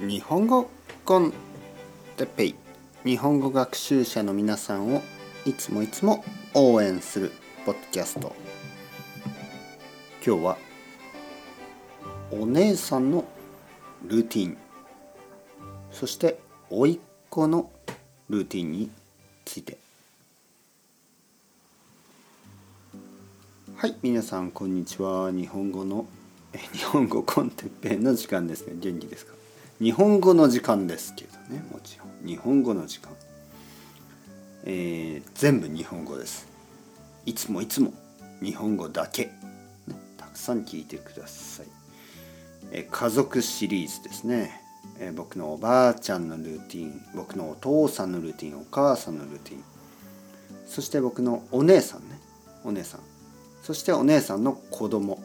日本語コンテペイ。日本語学習者の皆さんをいつもいつも応援するポッドキャスト。今日はお姉さんのルーティン。そして甥っ子のルーティンについて。はい皆さんこんにちは。日本語の日本語コンテッペイの時間ですね。元気ですか？日本語の時間ですけどねもちろん。日本語の時間。えー、全部日本語です。いつもいつも日本語だけ、ね、たくさん聞いてください、えー、家族シリーズですね、えー、僕のおばあちゃんのルーティン僕のお父さんのルーティンお母さんのルーティン。そして僕のお姉さんね。お姉さん。そしてお姉さんの子供。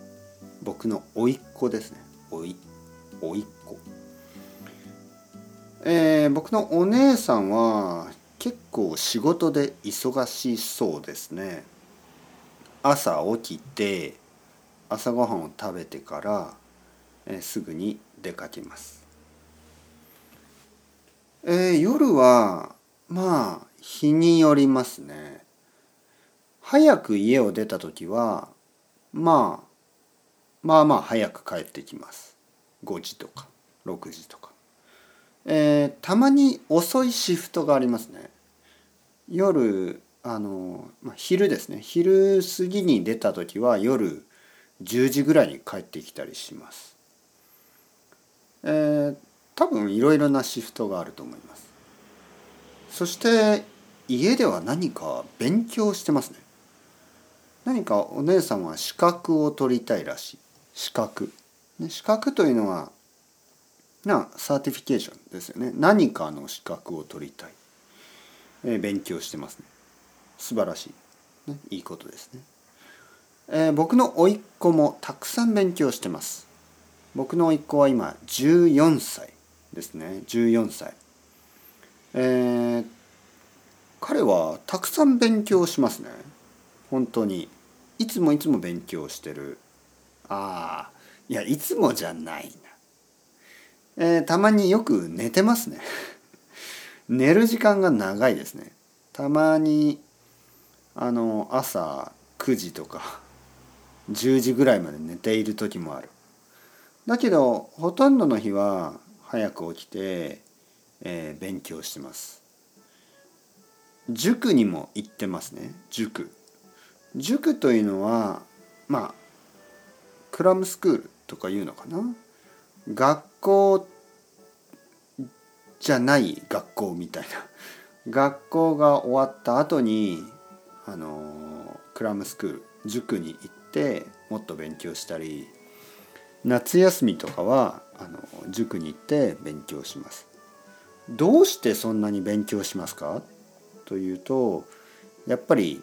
僕の甥っ子ですね。甥い甥っ子。えー、僕のお姉さんは結構仕事で忙しそうですね。朝起きて朝ごはんを食べてから、えー、すぐに出かけます、えー、夜はまあ日によりますね。早く家を出た時はまあまあまあ早く帰ってきます。5時とか6時とか。えー、たまに遅いシフトがありますね。夜あの、まあ、昼ですね。昼過ぎに出た時は夜10時ぐらいに帰ってきたりします。えー、多分いろいろなシフトがあると思います。そして家では何か勉強してますね。何かお姉さんは資格を取りたいらしい。資格。資格というのはな certification ですよね。何かの資格を取りたい、えー、勉強してますね。素晴らしい、ね、いいことですね、えー、僕の甥っ子もたくさん勉強してます。僕の甥っ子は今14歳ですね。14歳。えー、彼はたくさん勉強しますね。本当に。いつもいつも勉強してる。ああいやいつもじゃないな。えー、たまによく寝てますね。寝る時間が長いですね。たまにあの朝9時とか10時ぐらいまで寝ている時もある。だけどほとんどの日は早く起きて、えー、勉強してます。塾にも行ってますね。塾。塾というのはまあクラムスクールとかいうのかな。学校じゃない学校みたいな学校が終わった後にあのクラムスクール塾に行ってもっと勉強したり夏休みとかはあの塾に行って勉強します。どうしてそんなに勉強しますか？というとやっぱり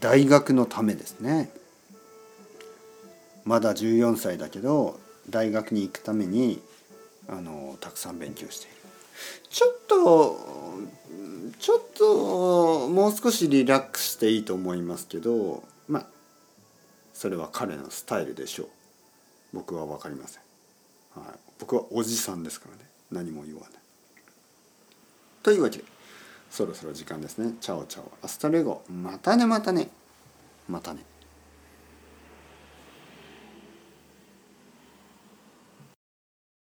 大学のためですね。まだ14歳だけど大学に行くためにあのたくさん勉強している。ちょっとちょっともう少しリラックスしていいと思いますけどまあそれは彼のスタイルでしょう。僕は分かりません、はい、僕はおじさんですからね。何も言わない。というわけでそろそろ時間ですね。 Ciao ciao。 Hasta luego。またねまたね。またね。